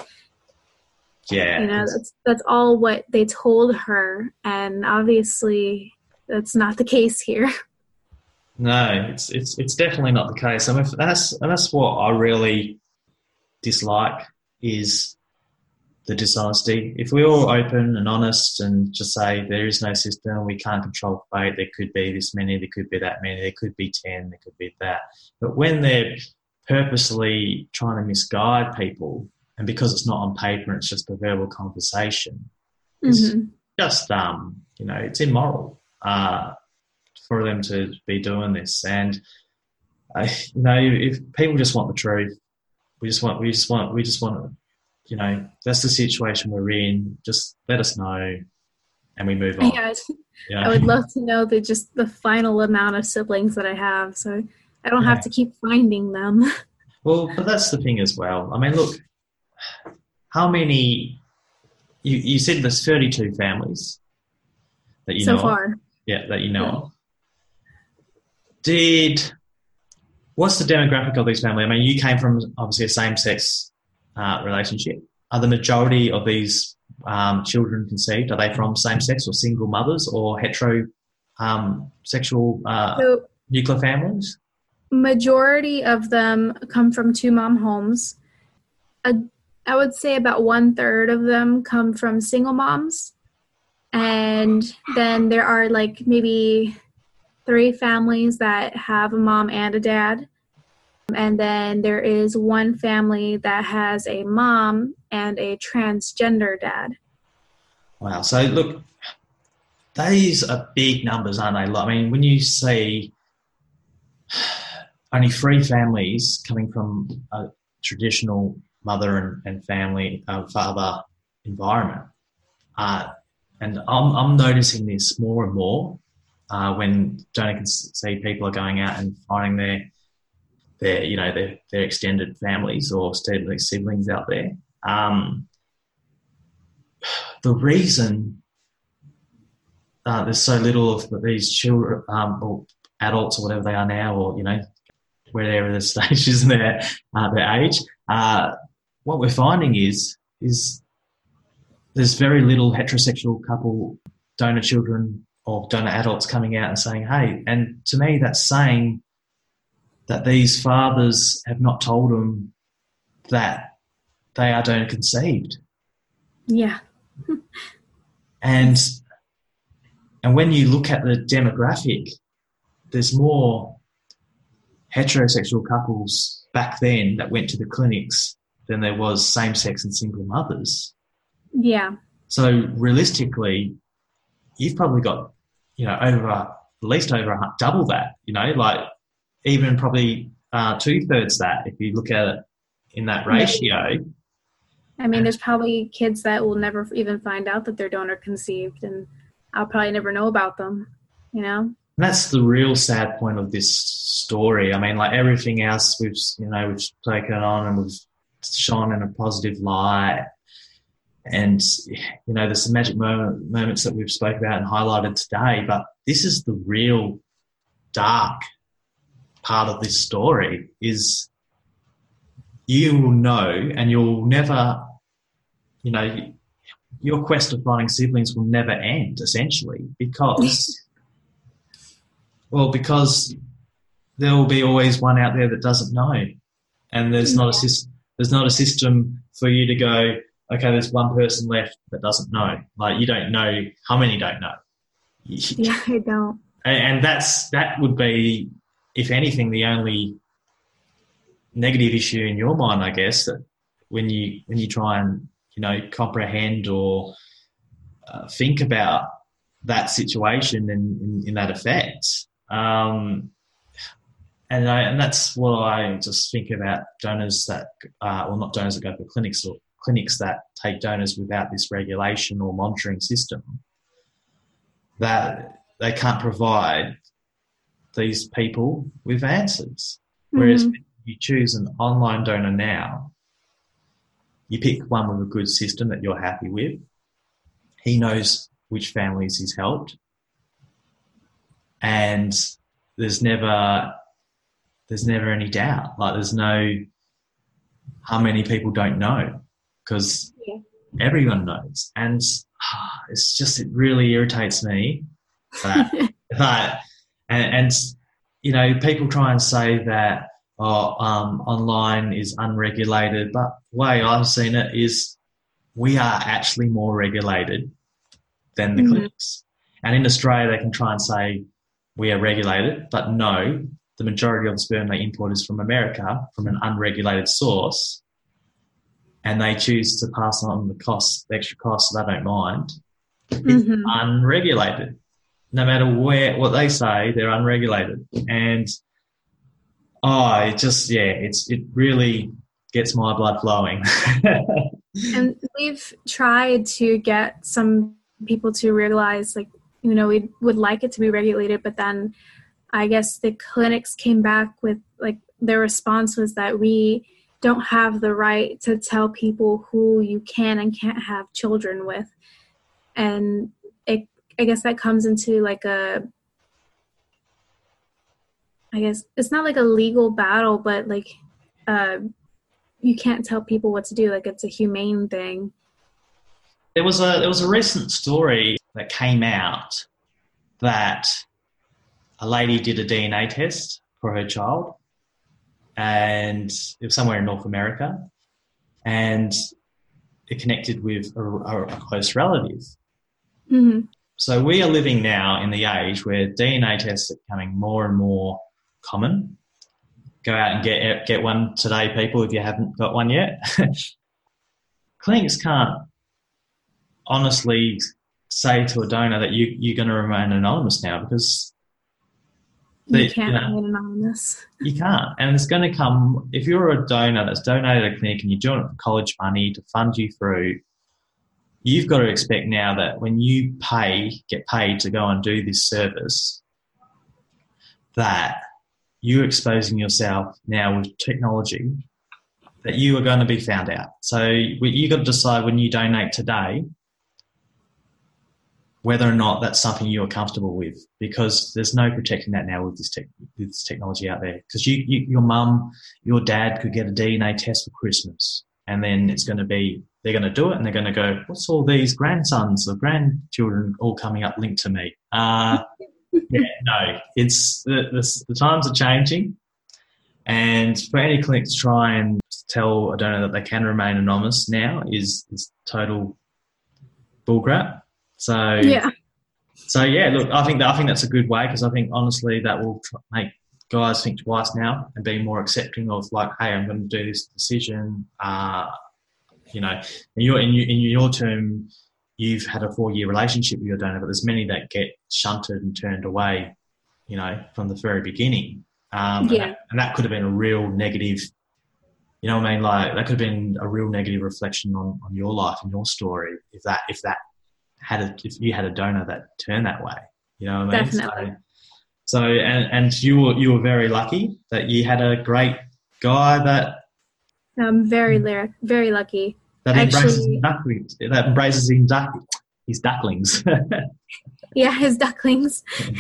Yeah, you know that's that's all what they told her, and obviously that's not the case here. No, it's it's it's definitely not the case. I mean, that's and that's what I really dislike is the dishonesty. If we're all open and honest and just say there is no system, we can't control fate, there could be this many, there could be that many, there could be 10, there could be that. But when they're purposely trying to misguide people, and because it's not on paper, it's just a verbal conversation, mm-hmm. it's just, um, you know, it's immoral uh, for them to be doing this. And, uh, you know, if people just want the truth, we just want, we just want, we just want you know, that's the situation we're in. Just let us know and we move on. Yeah, yeah. I would love to know the just the final amount of siblings that I have, so I don't yeah. have to keep finding them. Well, but that's the thing as well. I mean, look, how many? You you said there's 32 families that you so know. far. Of. Yeah, that you know yeah. of. Did what's the demographic of these families? I mean, you came from obviously a same-sex uh, relationship. Are the majority of these um, children conceived are they from same sex or single mothers or hetero um, sexual uh, so nuclear families? Majority of them come from two mom homes. A, I would say about one third of them come from single moms, and then there are like maybe three families that have a mom and a dad and then there is one family that has a mom and a transgender dad. Wow. So, look, these are big numbers, aren't they? I mean, when you see only three families coming from a traditional mother and, and family, uh, father environment, uh, and I'm, I'm noticing this more and more uh, when donor conceived people are going out and finding their their you know their their extended families or siblings out there. Um, the reason uh, there's so little of these children um, or adults or whatever they are now, or you know wherever the stage is in their uh, their age, uh, what we're finding is is there's very little heterosexual couple donor children or donor adults coming out and saying, "Hey," and to me that's saying that these fathers have not told them that they are donor conceived. Yeah. And and when you look at the demographic, there's more heterosexual couples back then that went to the clinics than there was same sex and single mothers. Yeah. So realistically, you've probably got, you know, over at least over double that, you know, like even probably uh, two thirds that if you look at it in that ratio. I mean, there's probably kids that will never even find out that they're donor conceived, and I'll probably never know about them, you know? And that's the real sad point of this story. I mean, like everything else we've, you know, we've taken on and we've shone in a positive light. And, you know, there's some magic moment, moments that we've spoke about and highlighted today, but this is the real dark part of this story is you will know and you'll never, you know, your quest of finding siblings will never end essentially because, well, because there will be always one out there that doesn't know. And there's not a system, there's not a system for you to go, okay, there's one person left that doesn't know. Like you don't know how many don't know. Yeah, I don't. And that's that would be if anything, the only negative issue in your mind, I guess, that when you when you try and you know comprehend or uh, think about that situation and in, in that effect, um, and I, and that's what I just think about donors that, uh, well, not donors that go to clinics or clinics that take donors without this regulation or monitoring system. That they can't provide these people with answers. Whereas mm-hmm. you choose an online donor now, you pick one with a good system that you're happy with. He knows which families he's helped. And there's never there's never any doubt. Like there's no how many people don't know because yeah. everyone knows. And it's just it really irritates me that that and, and you know, people try and say that oh, um, online is unregulated, but the way I've seen it is we are actually more regulated than the mm-hmm. clinics. And in Australia, they can try and say we are regulated, but no, the majority of the sperm they import is from America, from an unregulated source, and they choose to pass on the cost, the extra costs. So they don't mind. Mm-hmm. It's unregulated no matter where what they say, they're unregulated. And oh, it just yeah, it's it really gets my blood flowing. and we've tried to get some people to realize like you know we would like it to be regulated but then i guess the clinics came back with like their response was that we don't have the right to tell people who you can and can't have children with and it I guess that comes into like a I guess it's not like a legal battle, but like uh, you can't tell people what to do. Like it's a humane thing. There was a there was a recent story that came out that a lady did a DNA test for her child, and it was somewhere in North America, and it connected with a, a, a close relative. Mm-hmm. So we are living now in the age where DNA tests are becoming more and more common. Go out and get get one today, people, if you haven't got one yet. Clinics can't honestly say to a donor that you you're going to remain anonymous now because you can't you know, remain anonymous. You can't, and it's going to come if you're a donor that's donated a clinic and you're doing it for college money to fund you through you've got to expect now that when you pay, get paid to go and do this service, that you're exposing yourself now with technology that you are going to be found out. So you've got to decide when you donate today whether or not that's something you're comfortable with because there's no protecting that now with this, with this technology out there. Because you, you, your mum, your dad could get a DNA test for Christmas and then it's going to be they're going to do it and they're going to go, what's all these grandsons or grandchildren all coming up linked to me? Uh, yeah, no, it's the, the, the, times are changing. And for any clinic to try and tell a donor that they can remain anonymous now is, is total bullcrap. So Yeah. so yeah, look, I think that I think that's a good way because I think honestly that will make guys think twice now and be more accepting of like, hey, I'm going to do this decision. Uh, you know, in your in, your- in your term, you've had a four year relationship with your donor, but there's many that get shunted and turned away. You know, from the very beginning. Um, and Yeah. that- and that could have been a real negative. You know what I mean? Like that could have been a real negative reflection on, on your life and your story if that if that had a if you had a donor that turned that way. You know what I mean? Definitely. So, so and and you were you were very lucky that you had a great guy that I'm very hmm. lyric, very lucky. that embraces ducklings that embraces his duck his ducklings. Yeah, his ducklings.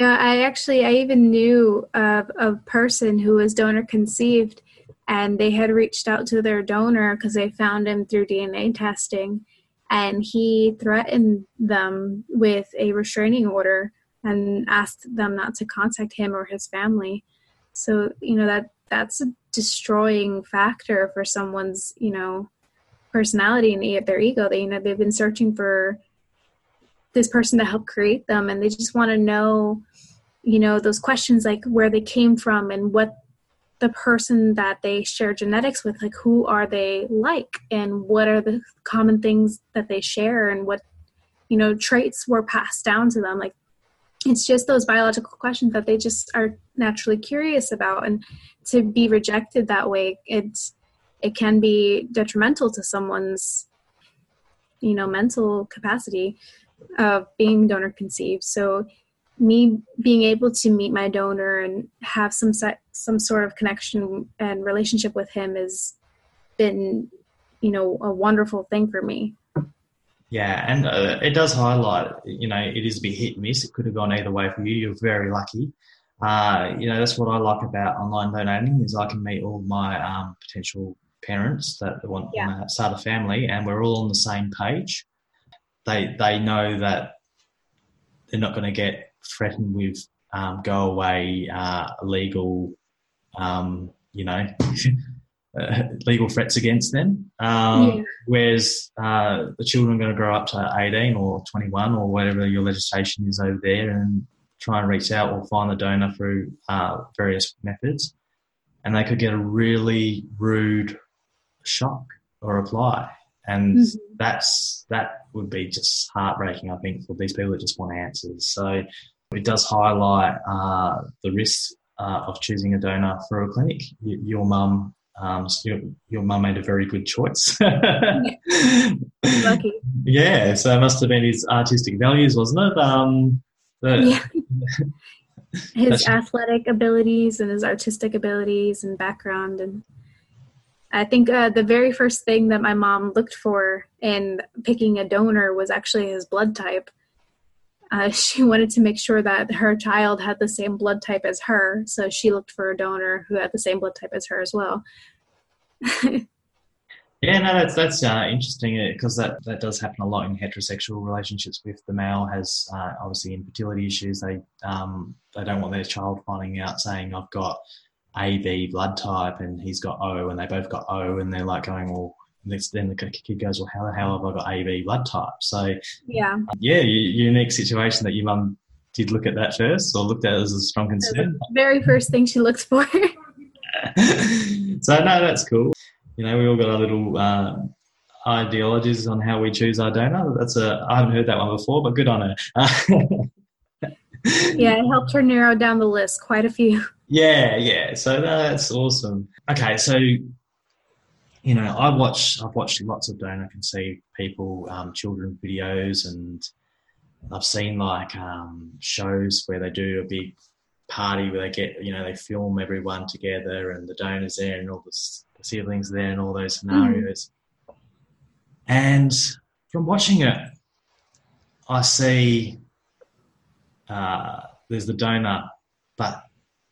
yeah, I actually I even knew of a person who was donor conceived, and they had reached out to their donor because they found him through DNA testing, and he threatened them with a restraining order and asked them not to contact him or his family. So you know that that's a destroying factor for someone's you know personality and their ego. They you know they've been searching for this person to help create them and they just want to know you know those questions like where they came from and what the person that they share genetics with like who are they like? And what are the common things that they share? And what you know traits were passed down to them? Like it's just those biological questions that they just are naturally curious about. And to be rejected that way it's it can be detrimental to someone's you know mental capacity of being donor conceived. So me being able to meet my donor and have some se- some sort of connection and relationship with him has been you know a wonderful thing for me. yeah, and uh, it does highlight. You know, it is a bit hit and miss. It could have gone either way for you. You're very lucky. Uh, you know, that's what I like about online donating is I can meet all my um, potential parents that want Yeah. to start a family, and we're all on the same page. They they know that they're not going to get threatened with um, go away uh, legal, um, you know, uh, legal threats against them. Um, Yeah. Whereas uh, the children are going to grow up to 18 or 21 or whatever your legislation is over there and try and reach out or find the donor through uh, various methods. And they could get a really rude shock or reply. And Mhm. that's that would be just heartbreaking, I think, for these people that just want answers. So it does highlight uh, the risks uh, of choosing a donor for a clinic. Y- your mum, um, your, your mum made a very good choice. Lucky. Yeah, so it must have been his artistic values, wasn't it? Um, the, Yeah. His athletic abilities and his artistic abilities and background and I think uh, the very first thing that my mom looked for in picking a donor was actually his blood type. Uh, she wanted to make sure that her child had the same blood type as her, so she looked for a donor who had the same blood type as her as well. Yeah, no, that's that's uh, interesting because that, that does happen a lot in heterosexual relationships. With the male has uh, obviously infertility issues, they um, they don't want their child finding out saying I've got AB blood type and he's got O, and they both got O, and they're like going, well, then the kid goes, well, how the hell have I got AB blood type? So yeah, yeah, unique situation that your mum did look at that first or looked at it as a strong concern. very first thing she looks for. so no, that's cool. You know, we all got our little uh, ideologies on how we choose our donor. That's a I haven't heard that one before, but good on her. yeah, it helped her narrow down the list quite a few. yeah, yeah. So that's awesome. Okay, so you know, I watch I've watched lots of donor conceived people, um, children videos, and I've seen like um, shows where they do a big party where they get you know they film everyone together and the donors there and all the the siblings there and all those scenarios. And from watching it, I see uh, there's the donor, but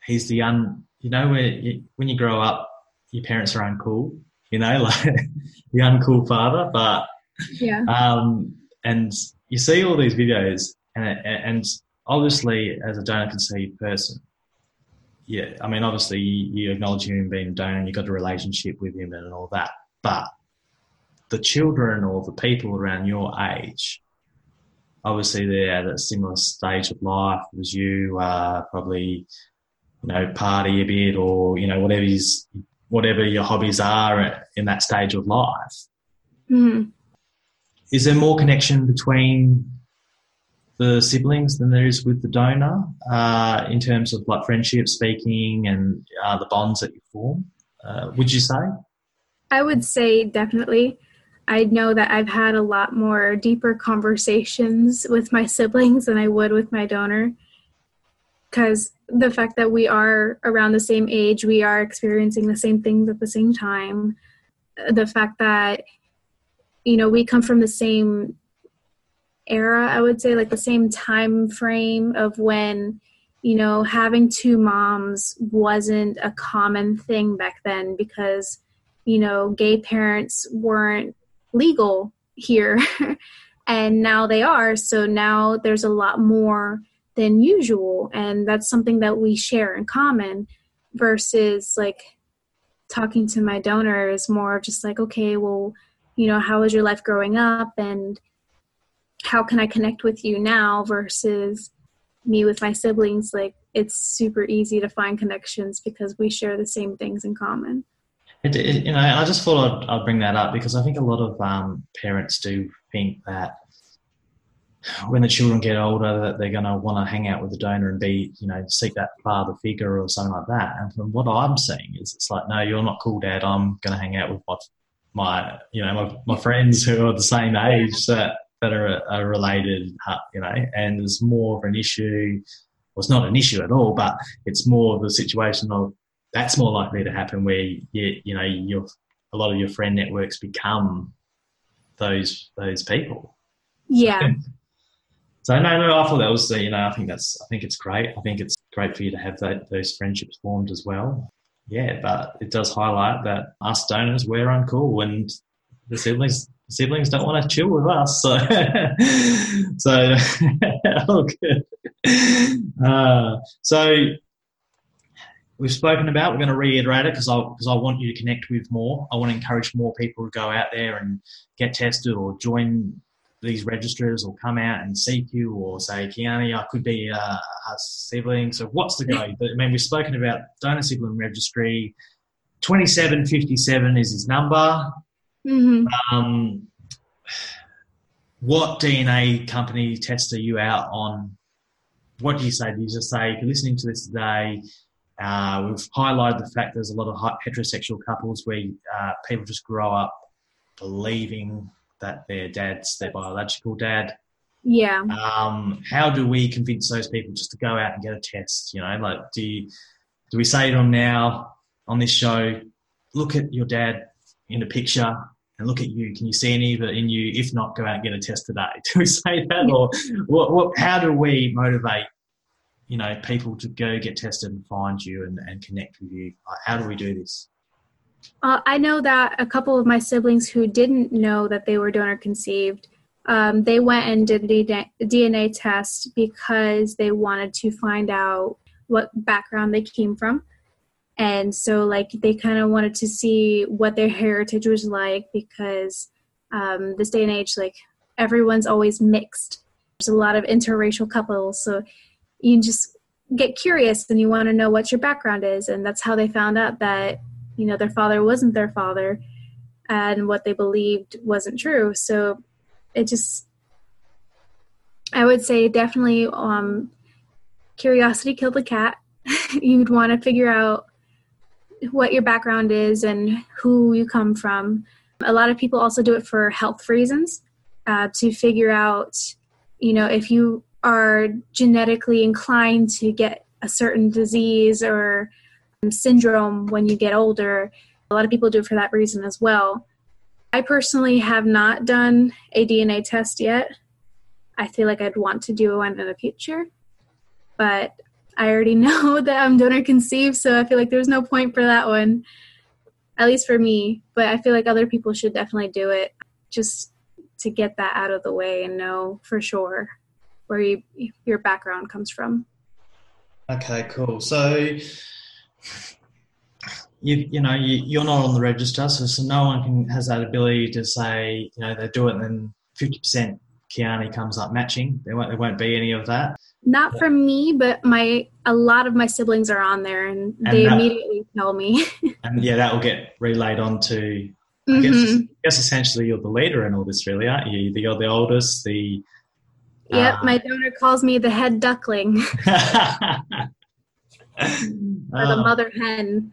he's the un. You know, where you, when you grow up, your parents are uncool. You know, like the uncool father. But Yeah, um, and you see all these videos, and and obviously, as a donor conceived person, yeah, I mean, obviously, you, you acknowledge him being a donor, and you got a relationship with him, and all that. But the children or the people around your age obviously they're at a similar stage of life as you, uh, probably, you know, party a bit or, you know, whatever is, whatever your hobbies are in that stage of life. hmm Is there more connection between the siblings than there is with the donor uh, in terms of like friendship speaking and uh, the bonds that you form? Uh, would you say? I would say definitely. I know that I've had a lot more deeper conversations with my siblings than I would with my donor. Because the fact that we are around the same age, we are experiencing the same things at the same time. The fact that, you know, we come from the same era, I would say, like the same time frame of when, you know, having two moms wasn't a common thing back then because, you know, gay parents weren't legal here and now they are so now there's a lot more than usual and that's something that we share in common versus like talking to my donor is more just like okay well you know how was your life growing up and how can i connect with you now? versus me with my siblings like it's super easy to find connections because we share the same things in common. It, it, you know, I just thought I'd, I'd bring that up because I think a lot of um, parents do think that when the children get older, that they're going to want to hang out with the donor and be, you know, seek that father figure or something like that. And from what I'm seeing is, it's like, no, you're not cool, Dad. I'm going to hang out with my, my, you know, my, my friends who are the same age that that are, are related, uh, you know. And there's more of an issue. Well, it's not an issue at all, but it's more of a situation of that's more likely to happen where you, you know your a lot of your friend networks become those those people. yeah So no, no, I thought that was you know I think that's I think it's great. I think it's great for you to have that, those friendships formed as well. Yeah, but it does highlight that us donors we're uncool and the siblings siblings don't want to chill with us. So so good. Uh, so we've spoken about. We're going to reiterate it because I because I want you to connect with more. I want to encourage more people to go out there and get tested or join these registrars will come out and seek you or say, Kiani, I could be a, a sibling. So what's the go? But, I mean, we've spoken about donor sibling registry. Twenty seven fifty seven is his number. hmm Um, what DNA company test are you out on? What do you say? Do you just say, if you're listening to this today, uh, we've highlighted the fact there's a lot of heterosexual couples where uh, people just grow up believing that their dad's their biological dad. yeah Um, how do we convince those people just to go out and get a test? You know, like do you, do we say to them now on this show, look at your dad in the picture and look at you. Can you see any of it in you? If not, go out and get a test today. Do we say that, or what? what how do we motivate? You know, people to go get tested and find you and, and connect with you. How do we do this? Uh, I know that a couple of my siblings who didn't know that they were donor conceived, um, they went and did DNA DNA test because they wanted to find out what background they came from. And so, like, they kind of wanted to see what their heritage was like because um, this day and age, like, everyone's always mixed. There's a lot of interracial couples. So you just get curious and you want to know what your background is. And that's how they found out that you know their father wasn't their father and what they believed wasn't true. So it just i would say definitely um curiosity killed the cat. You'd want to figure out what your background is and who you come from. A lot of people also do it for health reasons uh, to figure out you know if you are genetically inclined to get a certain disease or syndrome when you get older. A lot of people do it for that reason as well. I personally have not done a DNA test yet. I feel like I'd want to do one in the future, but I already know that I'm donor conceived, so I feel like there's no point for that one, at least for me. But I feel like other people should definitely do it just to get that out of the way and know for sure where you, your background comes from. Okay, cool. So you you know you, you're not on the register, so, so no one can has that ability to say you know they do it and then fifty percent Kiani comes up matching. There won't there won't be any of that. Not for me, but my a lot of my siblings are on there, and, And they that- immediately tell me. And yeah, that will get relayed on to. I guess, Mhm. I guess essentially you're the leader in all this, really, aren't you? You're the oldest. The Yep, uh, my donor calls me the head duckling or the Oh, mother hen.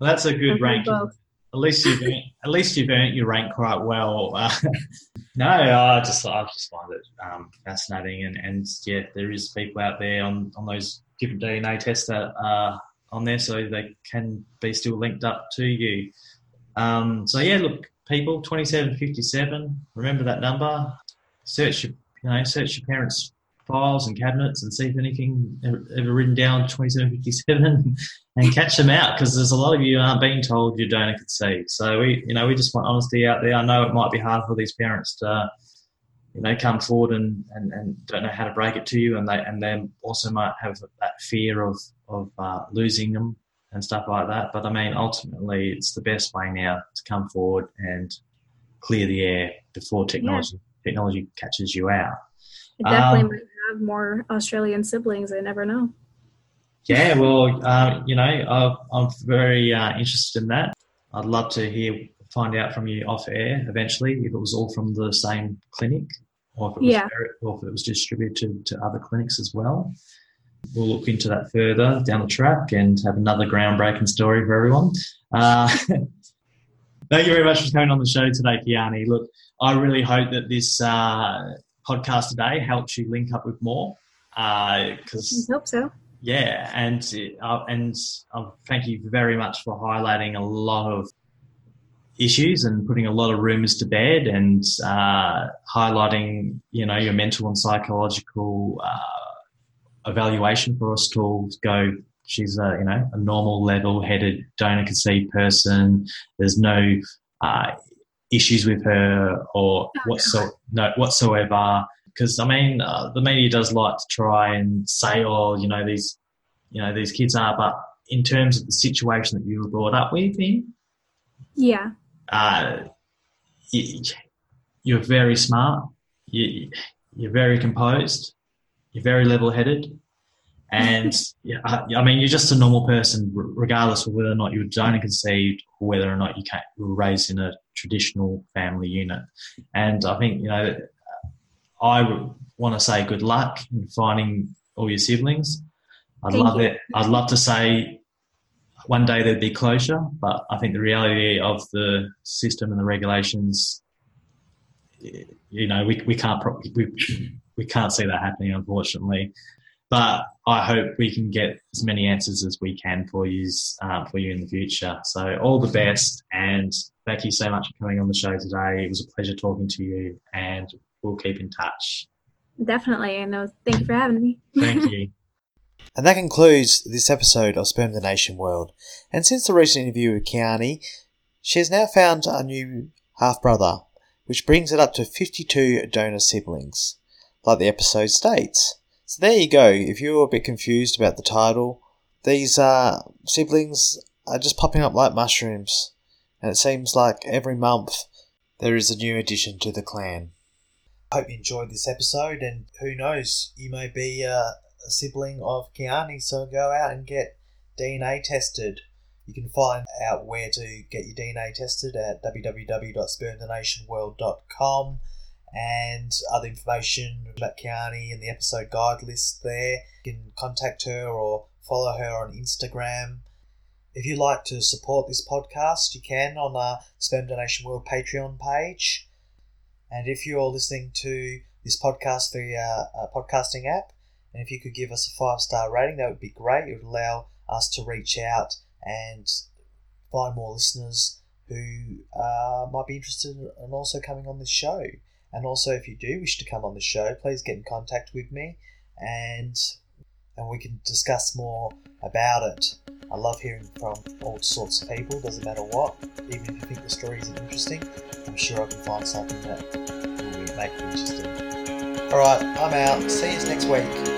well, that's a good rank. At least you've earned, at least you've earned your rank quite well. Uh, no, I just I just find it um, fascinating, and, and yeah, there is people out there on, on those different DNA tests that are on there, so they can be still linked up to you. Um, so yeah, look, people, twenty seven fifty seven. Remember that number. Search your you know search your parents' files and cabinets and see if anything ever, written down twenty seven fifty seven and catch them out because there's a lot of you aren't being told your donor conceived. So we, you know, we just want honesty out there. I know it might be hard for these parents to, you know, come forward and, and, and don't know how to break it to you, and they and they also might have that fear of of uh, losing them and stuff like that. But I mean, ultimately, it's the best way now to come forward and clear the air before technology technology catches you out. I definitely Um, have more Australian siblings. I never know. Yeah, well, uh, you know, I, I'm very uh, interested in that. I'd love to hear, find out from you off air eventually if it was all from the same clinic or if it was, Yeah. or if it was distributed to other clinics as well. We'll look into that further down the track and have another groundbreaking story for everyone. Uh, thank you very much for coming on the show today, Kiani. Look, I really hope that this uh, podcast today helps you link up with more because I hope so. yeah, and uh, and uh, thank you very much for highlighting a lot of issues and putting a lot of rumors to bed and uh, highlighting you know your mental and psychological uh, evaluation for us to all go. She's a you know a normal, level-headed, donor conceived person. There's no uh, issues with her or whatso no whatsoever because I mean, uh, the media does like to try and say, "Oh, you know, these, you know, these kids are," but in terms of the situation that you were brought up with, in, Yeah. uh, you, you're very smart. You, you're very composed. You're very level-headed, and yeah, I, I mean, you're just a normal person, regardless of whether or not you were donor conceived or whether or not you, were raised in a traditional family unit. And I think you know I want to say good luck in finding all your siblings. I'd Thank love you. it. I'd love to say one day there'd be closure, but I think the reality of the system and the regulations, you know, we, we can't pro- we, we can't see that happening, unfortunately. But I hope we can get as many answers as we can for you uh, for you in the future. So all the best, and thank you so much for coming on the show today. It was a pleasure talking to you, and we'll keep in touch. Definitely. and know. Thank you for having me. Thank you. And that concludes this episode of Sperm Donation World. And since the recent interview with Kiani, she has now found a new half brother, which brings it up to 52 donor siblings, like the episode states. So there you go. If you're a bit confused about the title, these uh, siblings are just popping up like mushrooms, and it seems like every month there is a new addition to the clan. Hope you enjoyed this episode, and who knows, you may be uh, a sibling of Kiani, so go out and get DNA tested. You can find out where to get your DNA tested at www.spermdonationworld.com and other information about Kiani and the episode guide list there. You can contact her or follow her on Instagram. If you'd like to support this podcast, you can on our Sperm Donation World Patreon page. And if you're listening to this podcast via a podcasting app, and if you could give us a five star rating, that would be great. It would allow us to reach out and find more listeners who uh, might be interested in also coming on this show. And also, if you do wish to come on the show, please get in contact with me, and and we can discuss more about it. I love hearing from all sorts of people. Doesn't matter what, even if you think the story isn't interesting, I'm sure I can find something that will make you interested. All right, I'm out. See you next week.